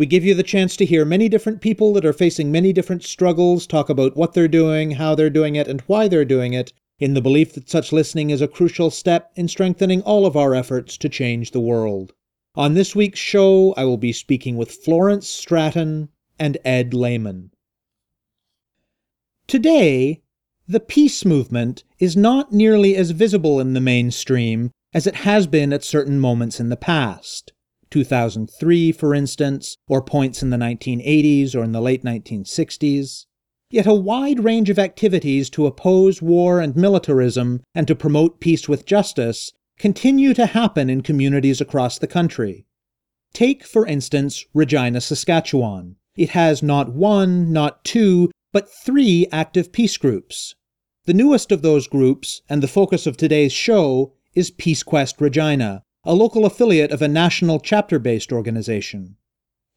We give you the chance to hear many different people that are facing many different struggles talk about what they're doing, how they're doing it, and why they're doing it, in the belief that such listening is a crucial step in strengthening all of our efforts to change the world. On this week's show, I will be speaking with Florence Stratton and Ed Lehman. Today, the peace movement is not nearly as visible in the mainstream as it has been at certain moments in the past. 2003, for instance, or points in the 1980s or in the late 1960s. Yet a wide range of activities to oppose war and militarism and to promote peace with justice continue to happen in communities across the country. Take, for instance, Regina, Saskatchewan. It has not one, not two, but three active peace groups. The newest of those groups, and the focus of today's show, is Peace Quest Regina, a local affiliate of a national chapter based organization.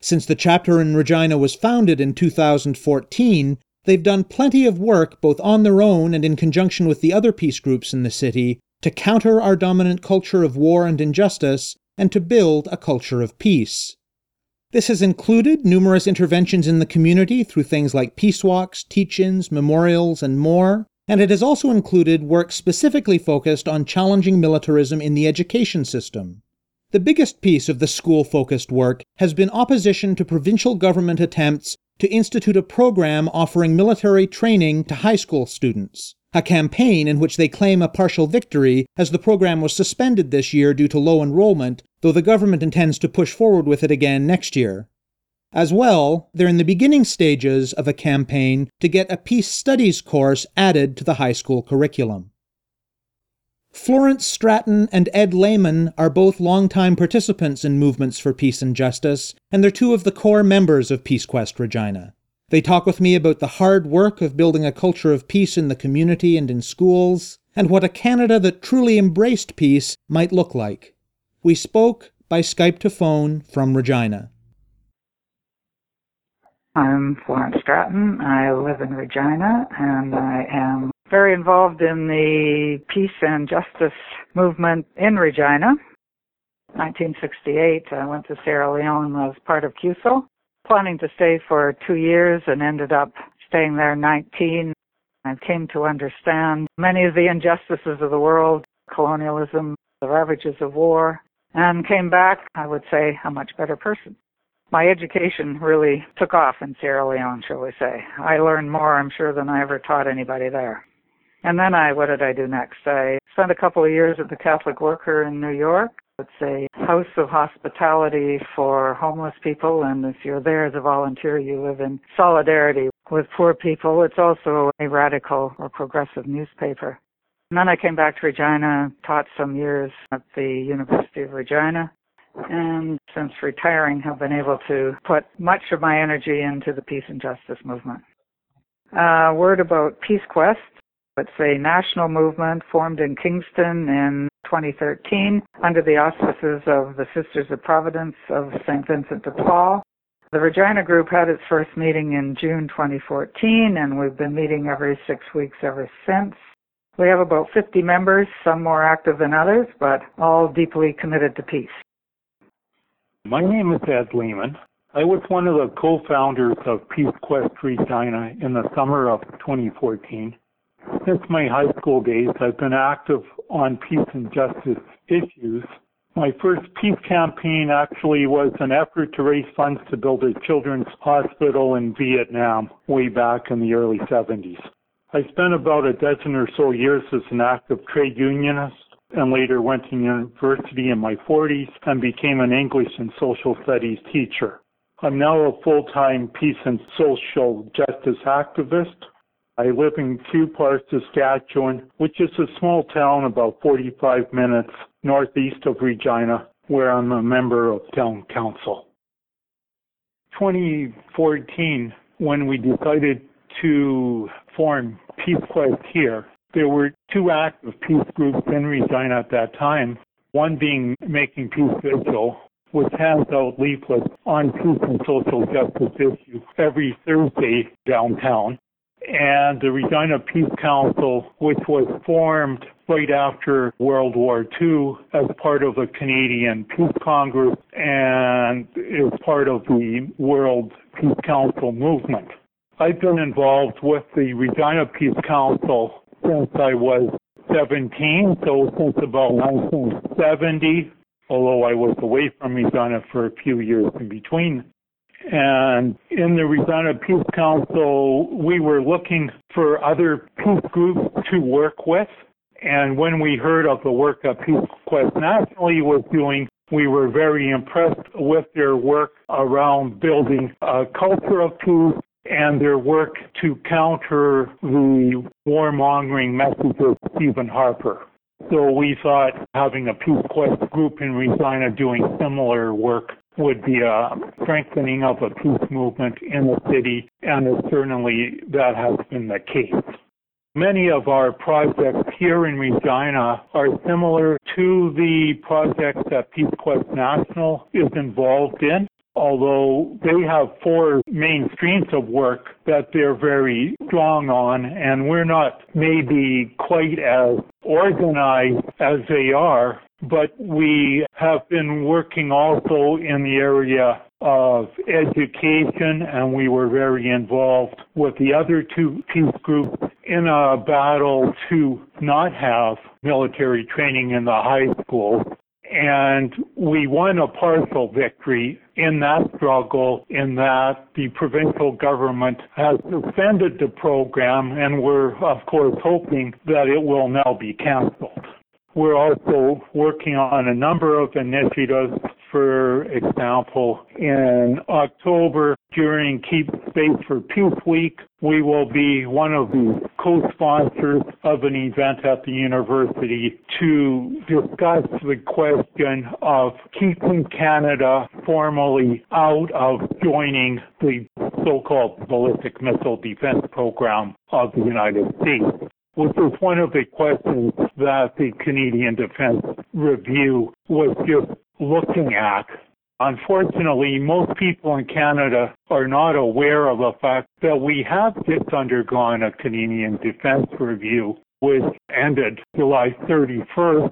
Since the chapter in Regina was founded in 2014, they've done plenty of work both on their own and in conjunction with the other peace groups in the city to counter our dominant culture of war and injustice and to build a culture of peace. This has included numerous interventions in the community through things like peace walks, teach ins, memorials, and more, and it has also included work specifically focused on challenging militarism in the education system. The biggest piece of the school focused work has been opposition to provincial government attempts to institute a program offering military training to high school students, a campaign in which they claim a partial victory as the program was suspended this year due to low enrollment, though the government intends to push forward with it again next year. As well, they're in the beginning stages of a campaign to get a peace studies course added to the high school curriculum. Florence Stratton and Ed Lehman are both longtime participants in movements for peace and justice, and they're two of the core members of Peace Quest Regina. They talk with me about the hard work of building a culture of peace in the community and in schools, and what a Canada that truly embraced peace might look like. We spoke by Skype to phone from Regina. I'm Florence Stratton. I live in Regina and I am very involved in the peace and justice movement in Regina. 1968, I went to Sierra Leone as part of CUSO, planning to stay for two years and ended up staying there 19. I came to understand many of the injustices of the world, colonialism, the ravages of war, and came back, I would say, a much better person my education really took off in Sierra Leone, shall we say. I learned more, I'm sure, than I ever taught anybody there. And then I, what did I do next? I spent a couple of years at the Catholic Worker in New York. It's a house of hospitality for homeless people, and if you're there as a volunteer, you live in solidarity with poor people. It's also a radical or progressive newspaper. And then I came back to Regina, taught some years at the University of Regina, and since retiring have been able to put much of my energy into the peace and justice movement. A word about Peace Quest. It's a national movement formed in Kingston in 2013 under the auspices of the Sisters of Providence of St. Vincent de Paul. The Regina group had its first meeting in June 2014 and we've been meeting every six weeks ever since. We have about 50 members, some more active than others, but all deeply committed to peace. My name is Ed Lehman. I was one of the co-founders of Peace Quest Regina in the summer of 2014. Since my high school days, I've been active on peace and justice issues. My first peace campaign actually was an effort to raise funds to build a children's hospital in Vietnam way back in the early 70s. I spent about a dozen or so years as an active trade unionist and later went to university in my 40s and became an English and social studies teacher. I'm now a full-time peace and social justice activist. I live in Two Cupar, Saskatchewan, which is a small town about 45 minutes northeast of Regina, where I'm a member of town council. 2014 when we decided to form Peace Quest here, there were two active peace groups in Regina at that time. One being Making Peace Vigil, which hands out leaflets on peace and social justice issues every Thursday downtown. And the Regina Peace Council, which was formed right after World War II as part of the Canadian Peace Congress and is part of the World Peace Council movement. I've been involved with the Regina Peace Council since I was 17, so since about 1970, although I was away from Regina for a few years in between. And in the Regina Peace Council, we were looking for other peace groups to work with. And when we heard of the work that Peace Quest nationally was doing, we were very impressed with their work around building a culture of peace and their work to counter the warmongering message of Stephen Harper. So we thought having a Peace Quest group in Regina doing similar work would be a strengthening of a peace movement in the city, and certainly that has been the case. Many of our projects here in Regina are similar to the projects that Peace Quest National is involved in although they have four main streams of work that they're very strong on, and we're not maybe quite as organized as they are, but we have been working also in the area of education, and we were very involved with the other two peace groups in a battle to not have military training in the high school. And we won a partial victory in that struggle in that the provincial government has suspended the program and we're of course hoping that it will now be canceled. We're also working on a number of initiatives. For example, in October during Keep Space for Peace Week, we will be one of the co-sponsors of an event at the university to discuss the question of keeping Canada formally out of joining the so-called ballistic missile defense program of the United States which was one of the questions that the Canadian Defense Review was just looking at. Unfortunately, most people in Canada are not aware of the fact that we have just undergone a Canadian Defense Review, which ended July 31st.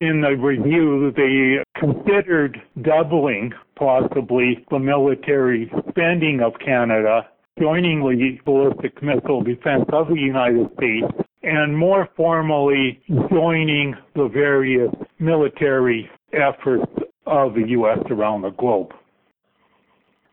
In the review, they considered doubling possibly the military spending of Canada joining the ballistic missile defense of the United States and more formally joining the various military efforts of the U.S. around the globe.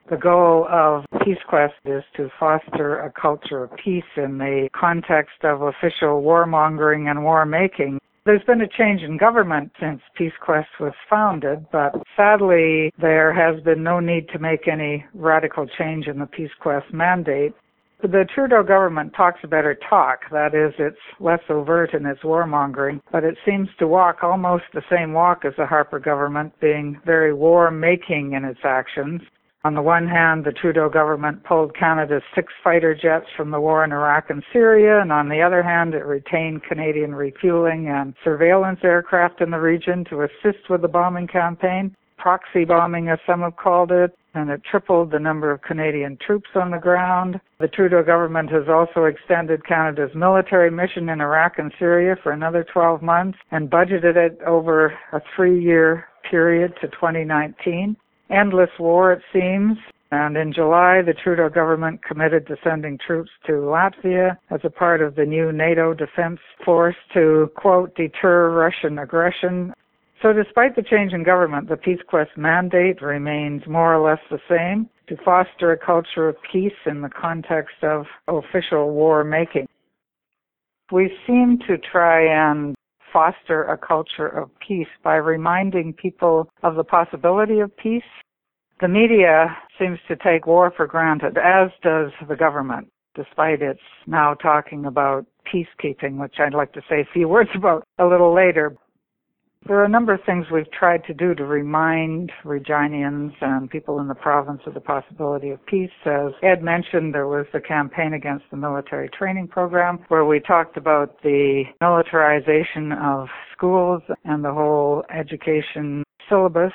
The goal of Peace Quest is to foster a culture of peace in the context of official warmongering and war making. There's been a change in government since Peace Quest was founded, but sadly there has been no need to make any radical change in the Peace Quest mandate. The Trudeau government talks a better talk, that is, it's less overt in its warmongering, but it seems to walk almost the same walk as the Harper government, being very war making in its actions. On the one hand, the Trudeau government pulled Canada's six fighter jets from the war in Iraq and Syria, and on the other hand, it retained Canadian refueling and surveillance aircraft in the region to assist with the bombing campaign. Proxy bombing, as some have called it, and it tripled the number of Canadian troops on the ground. The Trudeau government has also extended Canada's military mission in Iraq and Syria for another 12 months and budgeted it over a three year period to 2019. Endless war, it seems. And in July, the Trudeau government committed to sending troops to Latvia as a part of the new NATO defense force to, quote, deter Russian aggression so despite the change in government, the Peace Quest mandate remains more or less the same to foster a culture of peace in the context of official war making. We seem to try and foster a culture of peace by reminding people of the possibility of peace. The media seems to take war for granted, as does the government, despite its now talking about peacekeeping, which I'd like to say a few words about a little later. There are a number of things we've tried to do to remind Reginians and people in the province of the possibility of peace. As Ed mentioned, there was the campaign against the military training program where we talked about the militarization of schools and the whole education syllabus.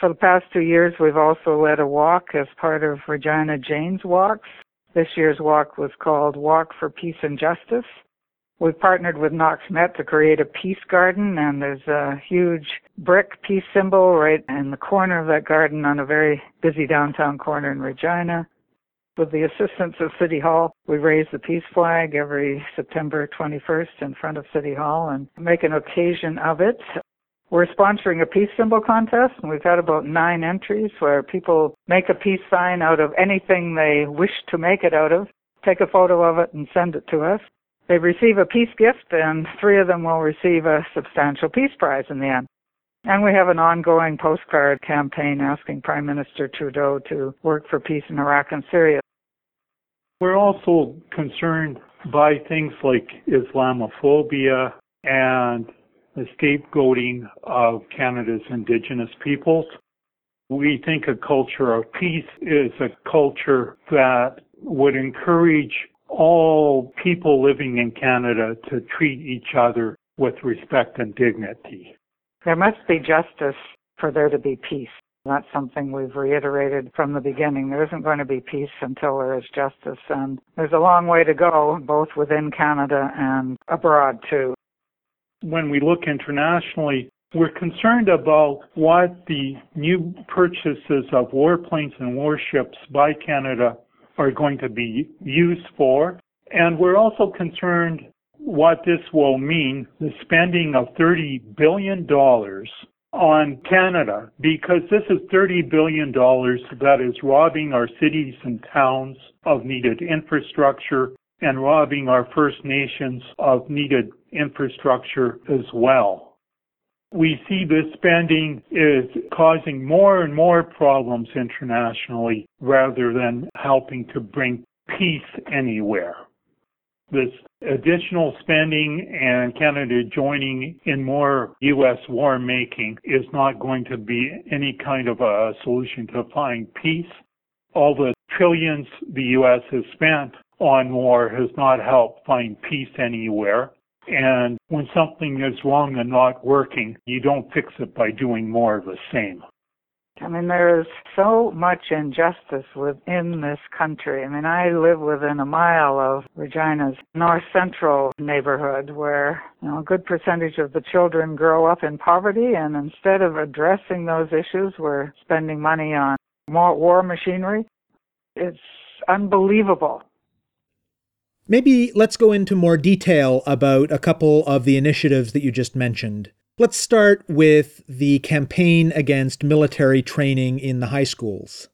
For the past two years, we've also led a walk as part of Regina Jane's Walks. This year's walk was called Walk for Peace and Justice. We've partnered with Knox Met to create a peace garden, and there's a huge brick peace symbol right in the corner of that garden on a very busy downtown corner in Regina. With the assistance of City Hall, we raise the peace flag every September 21st in front of City Hall and make an occasion of it. We're sponsoring a peace symbol contest, and we've had about nine entries where people make a peace sign out of anything they wish to make it out of, take a photo of it, and send it to us. They receive a peace gift, and three of them will receive a substantial peace prize in the end. And we have an ongoing postcard campaign asking Prime Minister Trudeau to work for peace in Iraq and Syria. We're also concerned by things like Islamophobia and the scapegoating of Canada's Indigenous peoples. We think a culture of peace is a culture that would encourage all people living in Canada to treat each other with respect and dignity. There must be justice for there to be peace. That's something we've reiterated from the beginning. There isn't going to be peace until there is justice, and there's a long way to go, both within Canada and abroad, too. When we look internationally, we're concerned about what the new purchases of warplanes and warships by Canada are going to be used for. And we're also concerned what this will mean, the spending of $30 billion on Canada, because this is $30 billion that is robbing our cities and towns of needed infrastructure and robbing our First Nations of needed infrastructure as well we see this spending is causing more and more problems internationally rather than helping to bring peace anywhere. This additional spending and Canada joining in more U.S. war making is not going to be any kind of a solution to find peace. All the trillions the U.S. has spent on war has not helped find peace anywhere. And when something is wrong and not working, you don't fix it by doing more of the same. I mean, there is so much injustice within this country. I mean, I live within a mile of Regina's north central neighborhood where, you know, a good percentage of the children grow up in poverty. And instead of addressing those issues, we're spending money on more war machinery. It's unbelievable Maybe let's go into more detail about a couple of the initiatives that you just mentioned. Let's start with the campaign against military training in the high schools.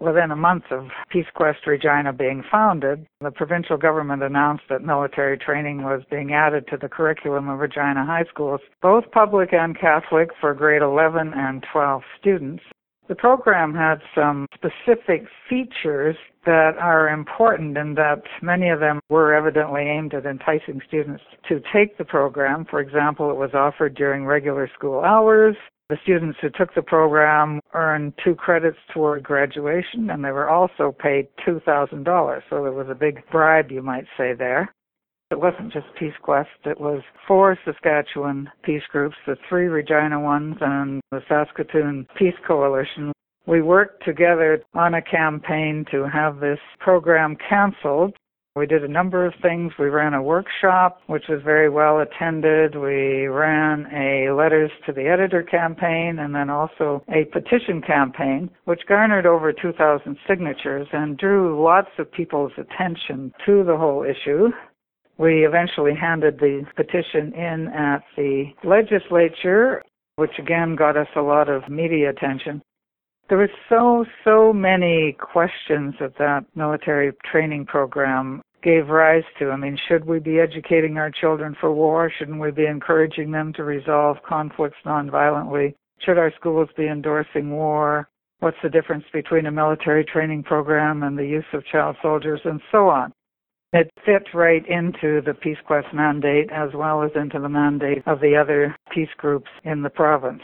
Within a month of Peace Quest Regina being founded, the provincial government announced that military training was being added to the curriculum of Regina high schools, both public and Catholic, for grade 11 and 12 students. The program had some specific features that are important and that many of them were evidently aimed at enticing students to take the program. For example, it was offered during regular school hours. The students who took the program earned two credits toward graduation and they were also paid $2,000. So there was a big bribe, you might say, there. It wasn't just Peace Quest, it was four Saskatchewan peace groups, the three Regina ones and the Saskatoon Peace Coalition. We worked together on a campaign to have this program canceled. We did a number of things. We ran a workshop, which was very well attended. We ran a letters to the editor campaign and then also a petition campaign, which garnered over 2,000 signatures and drew lots of people's attention to the whole issue. We eventually handed the petition in at the legislature, which again got us a lot of media attention. There were so, so many questions that that military training program gave rise to. I mean, should we be educating our children for war? Shouldn't we be encouraging them to resolve conflicts nonviolently? Should our schools be endorsing war? What's the difference between a military training program and the use of child soldiers and so on? It fit right into the Peace Quest mandate as well as into the mandate of the other peace groups in the province.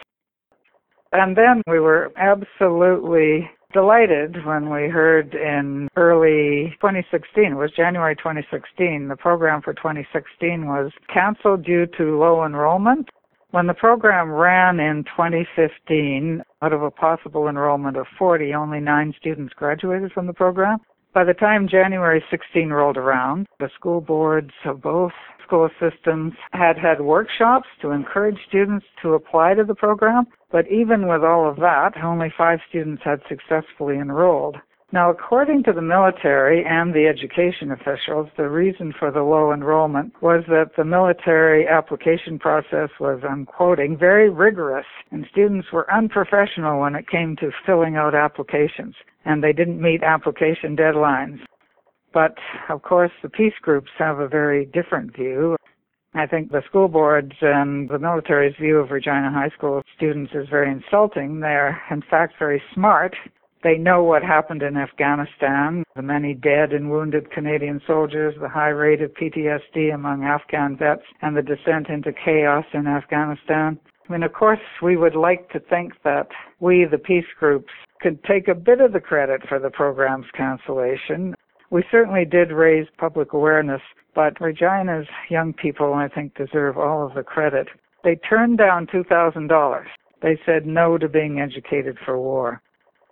And um, then we were absolutely delighted when we heard in early 2016, it was January 2016, the program for 2016 was canceled due to low enrollment. When the program ran in 2015, out of a possible enrollment of 40, only nine students graduated from the program. By the time January 16 rolled around, the school boards of both school systems had had workshops to encourage students to apply to the program, but even with all of that, only five students had successfully enrolled. Now, according to the military and the education officials, the reason for the low enrollment was that the military application process was, I'm quoting, very rigorous, and students were unprofessional when it came to filling out applications, and they didn't meet application deadlines. But, of course, the peace groups have a very different view. I think the school boards and the military's view of Regina High School students is very insulting. They're, in fact, very smart they know what happened in Afghanistan, the many dead and wounded Canadian soldiers, the high rate of PTSD among Afghan vets, and the descent into chaos in Afghanistan. I mean, of course, we would like to think that we, the peace groups, could take a bit of the credit for the program's cancellation. We certainly did raise public awareness, but Regina's young people, I think, deserve all of the credit. They turned down $2,000. They said no to being educated for war.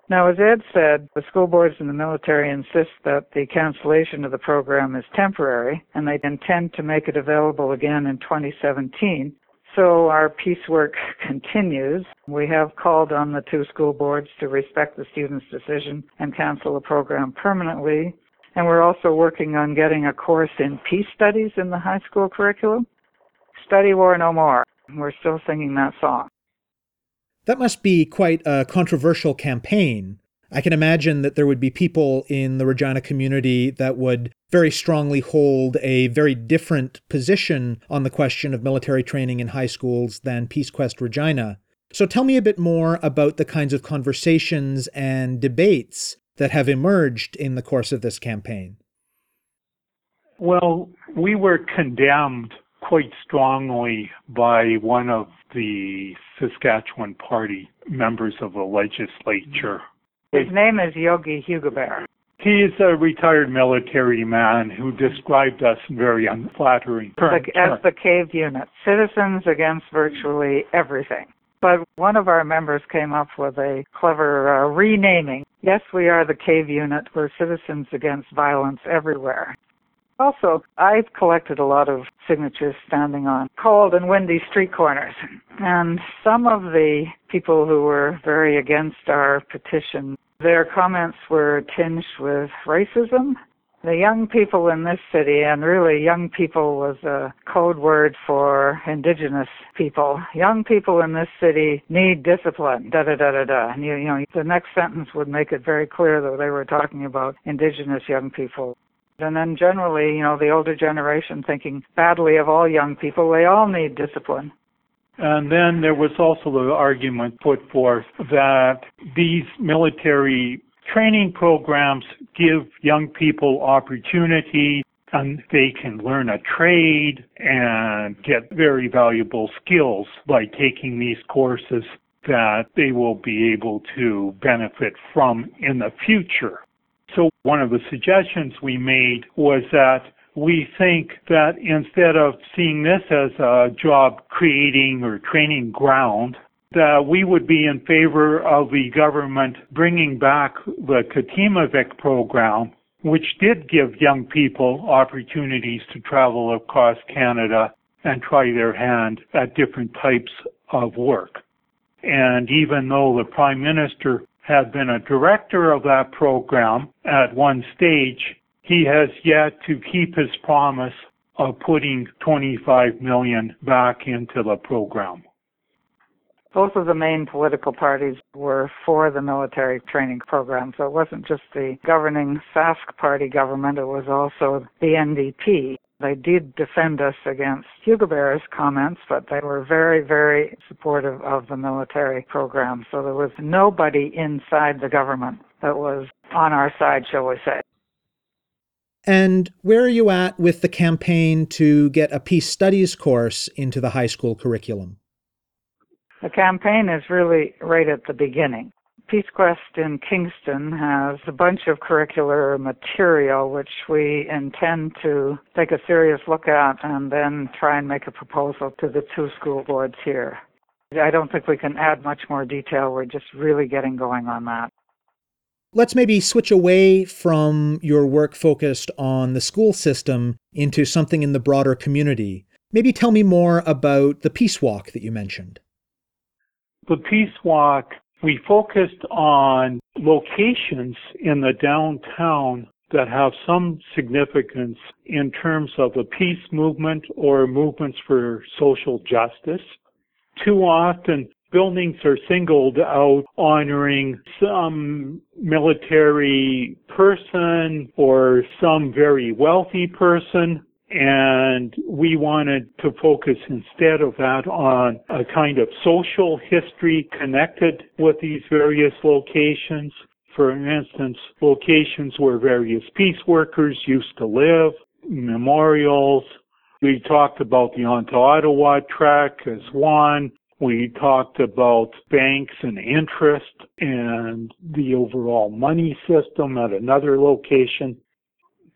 Now, as Ed said, the school boards and the military insist that the cancellation of the program is temporary, and they intend to make it available again in 2017. So our piecework continues. We have called on the two school boards to respect the students' decision and cancel the program permanently. And we're also working on getting a course in peace studies in the high school curriculum. Study war no more. We're still singing that song. That must be quite a controversial campaign. I can imagine that there would be people in the Regina community that would very strongly hold a very different position on the question of military training in high schools than Peace Quest Regina. So tell me a bit more about the kinds of conversations and debates that have emerged in the course of this campaign. Well, we were condemned quite strongly by one of the Saskatchewan Party members of the legislature. His name is Yogi Huyghebaert. He is a retired military man who described us in very unflattering terms. As the cave unit, citizens against virtually everything. But one of our members came up with a clever uh, renaming. Yes, we are the cave unit. We're citizens against violence everywhere. Also, I've collected a lot of signatures standing on cold and windy street corners. And some of the people who were very against our petition, their comments were tinged with racism. The young people in this city, and really young people was a code word for indigenous people. Young people in this city need discipline, da da da da da. And you, you know, the next sentence would make it very clear that they were talking about indigenous young people. And then generally, you know, the older generation thinking badly of all young people, they all need discipline. And then there was also the argument put forth that these military training programs give young people opportunity and they can learn a trade and get very valuable skills by taking these courses that they will be able to benefit from in the future. So one of the suggestions we made was that we think that instead of seeing this as a job creating or training ground, that uh, we would be in favor of the government bringing back the Katimavik program, which did give young people opportunities to travel across Canada and try their hand at different types of work. And even though the Prime Minister had been a director of that program at one stage, he has yet to keep his promise of putting 25 million back into the program. Both of the main political parties were for the military training program, so it wasn't just the governing Sask party government, it was also the NDP. They did defend us against Hugo Huyghebaert's comments, but they were very, very supportive of the military program. So there was nobody inside the government that was on our side, shall we say. And where are you at with the campaign to get a peace studies course into the high school curriculum? The campaign is really right at the beginning. Peace Quest in Kingston has a bunch of curricular material which we intend to take a serious look at and then try and make a proposal to the two school boards here. I don't think we can add much more detail. We're just really getting going on that. Let's maybe switch away from your work focused on the school system into something in the broader community. Maybe tell me more about the Peace Walk that you mentioned. The Peace Walk, we focused on locations in the downtown that have some significance in terms of the peace movement or movements for social justice. Too often, buildings are singled out honoring some military person or some very wealthy person. And we wanted to focus instead of that on a kind of social history connected with these various locations. For instance, locations where various peace workers used to live, memorials. We talked about the On-to-Ottawa Trek as one. We talked about banks and interest and the overall money system at another location.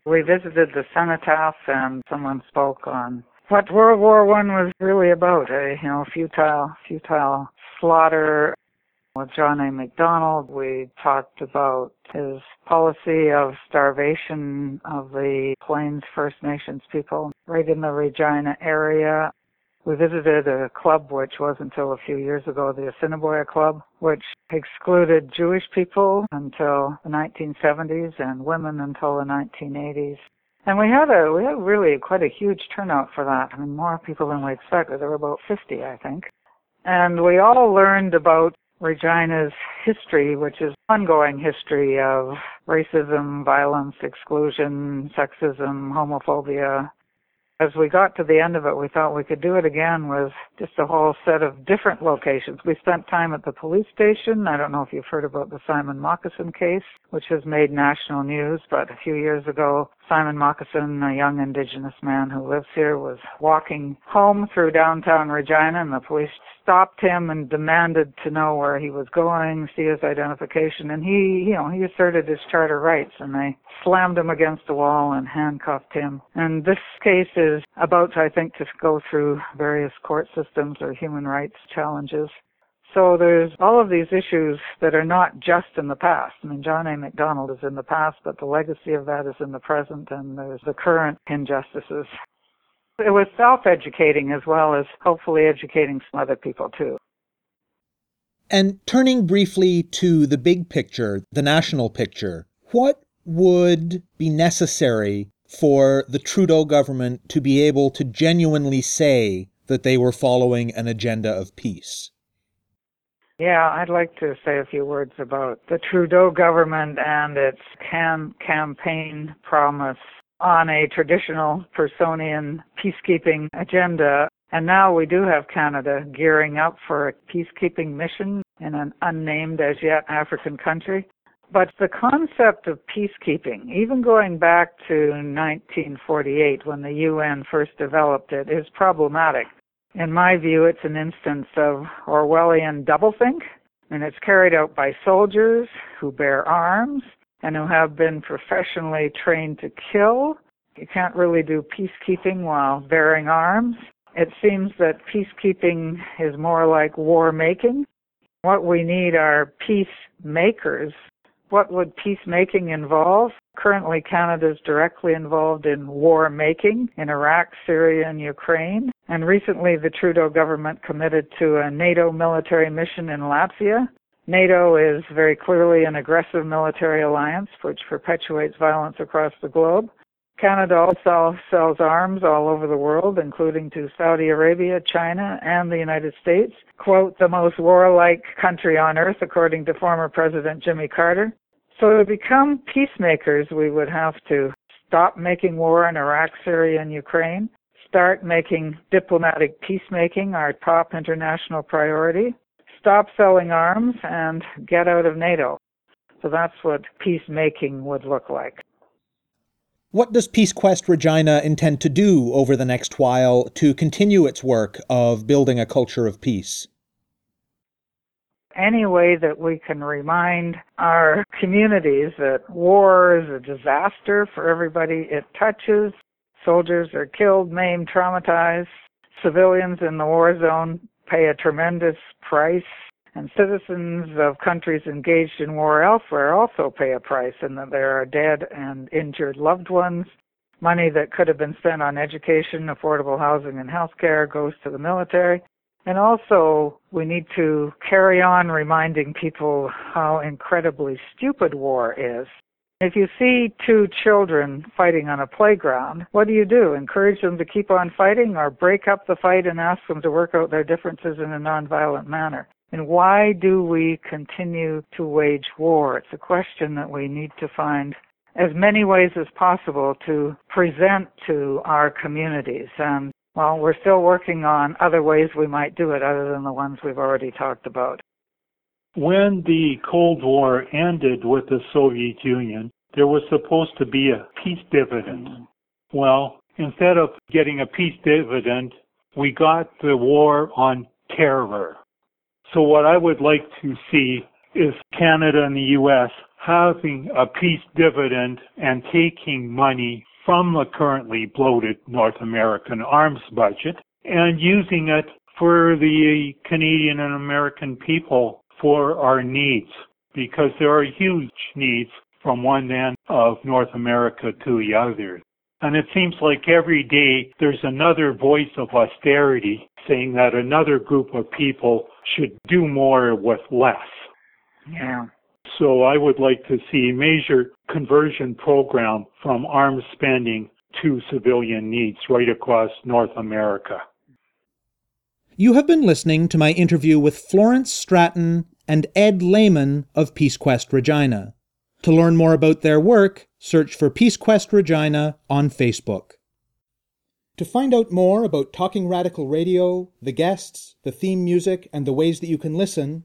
We visited the cenotaph and someone spoke on what World War One was really about, a you know, futile futile slaughter. With John A. Macdonald, we talked about his policy of starvation of the Plains First Nations people right in the Regina area. We visited a club which was until a few years ago the Assiniboia Club, which excluded Jewish people until the 1970s and women until the 1980s. And we had a we had really quite a huge turnout for that. I mean, more people than we expected. There were about 50, I think. And we all learned about Regina's history, which is ongoing history of racism, violence, exclusion, sexism, homophobia, as we got to the end of it, we thought we could do it again with just a whole set of different locations. We spent time at the police station. I don't know if you've heard about the Simon Moccasin case, which has made national news, but a few years ago, Simon Moccasin, a young indigenous man who lives here, was walking home through downtown Regina and the police stopped him and demanded to know where he was going, see his identification, and he, you know, he asserted his charter rights and they slammed him against the wall and handcuffed him. And this case is about, I think, to go through various court systems or human rights challenges. So there's all of these issues that are not just in the past. I mean, John A. Macdonald is in the past, but the legacy of that is in the present, and there's the current injustices. It was self-educating as well as hopefully educating some other people too. And turning briefly to the big picture, the national picture, what would be necessary for the Trudeau government to be able to genuinely say that they were following an agenda of peace? Yeah, I'd like to say a few words about the Trudeau government and its can campaign promise on a traditional Pearsonian peacekeeping agenda. And now we do have Canada gearing up for a peacekeeping mission in an unnamed as yet African country. But the concept of peacekeeping, even going back to 1948 when the UN first developed it, is problematic. In my view, it's an instance of Orwellian doublethink, and it's carried out by soldiers who bear arms and who have been professionally trained to kill. You can't really do peacekeeping while bearing arms. It seems that peacekeeping is more like war making. What we need are peacemakers. What would peacemaking involve? Currently, Canada is directly involved in war making in Iraq, Syria, and Ukraine. And recently, the Trudeau government committed to a NATO military mission in Latvia. NATO is very clearly an aggressive military alliance which perpetuates violence across the globe. Canada also sells arms all over the world, including to Saudi Arabia, China, and the United States. Quote, the most warlike country on earth, according to former President Jimmy Carter. So to become peacemakers, we would have to stop making war in Iraq, Syria, and Ukraine, start making diplomatic peacemaking our top international priority, stop selling arms and get out of NATO. So that's what peacemaking would look like. What does Peace Quest Regina intend to do over the next while to continue its work of building a culture of peace? Any way that we can remind our communities that war is a disaster for everybody it touches. Soldiers are killed, maimed, traumatized. Civilians in the war zone pay a tremendous price. And citizens of countries engaged in war elsewhere also pay a price, in that there are dead and injured loved ones. Money that could have been spent on education, affordable housing, and health care goes to the military. And also, we need to carry on reminding people how incredibly stupid war is. If you see two children fighting on a playground, what do you do? Encourage them to keep on fighting or break up the fight and ask them to work out their differences in a nonviolent manner? And why do we continue to wage war? It's a question that we need to find as many ways as possible to present to our communities. And well, we're still working on other ways we might do it other than the ones we've already talked about. When the Cold War ended with the Soviet Union, there was supposed to be a peace dividend. Well, instead of getting a peace dividend, we got the war on terror. So what I would like to see is Canada and the US having a peace dividend and taking money from the currently bloated North American arms budget and using it for the Canadian and American people for our needs because there are huge needs from one end of North America to the other. And it seems like every day there's another voice of austerity saying that another group of people should do more with less. Yeah. So I would like to see a major conversion program from arms spending to civilian needs right across North America. You have been listening to my interview with Florence Stratton and Ed Lehman of Peace Quest Regina. To learn more about their work, search for Peace Quest Regina on Facebook. To find out more about Talking Radical Radio, the guests, the theme music, and the ways that you can listen,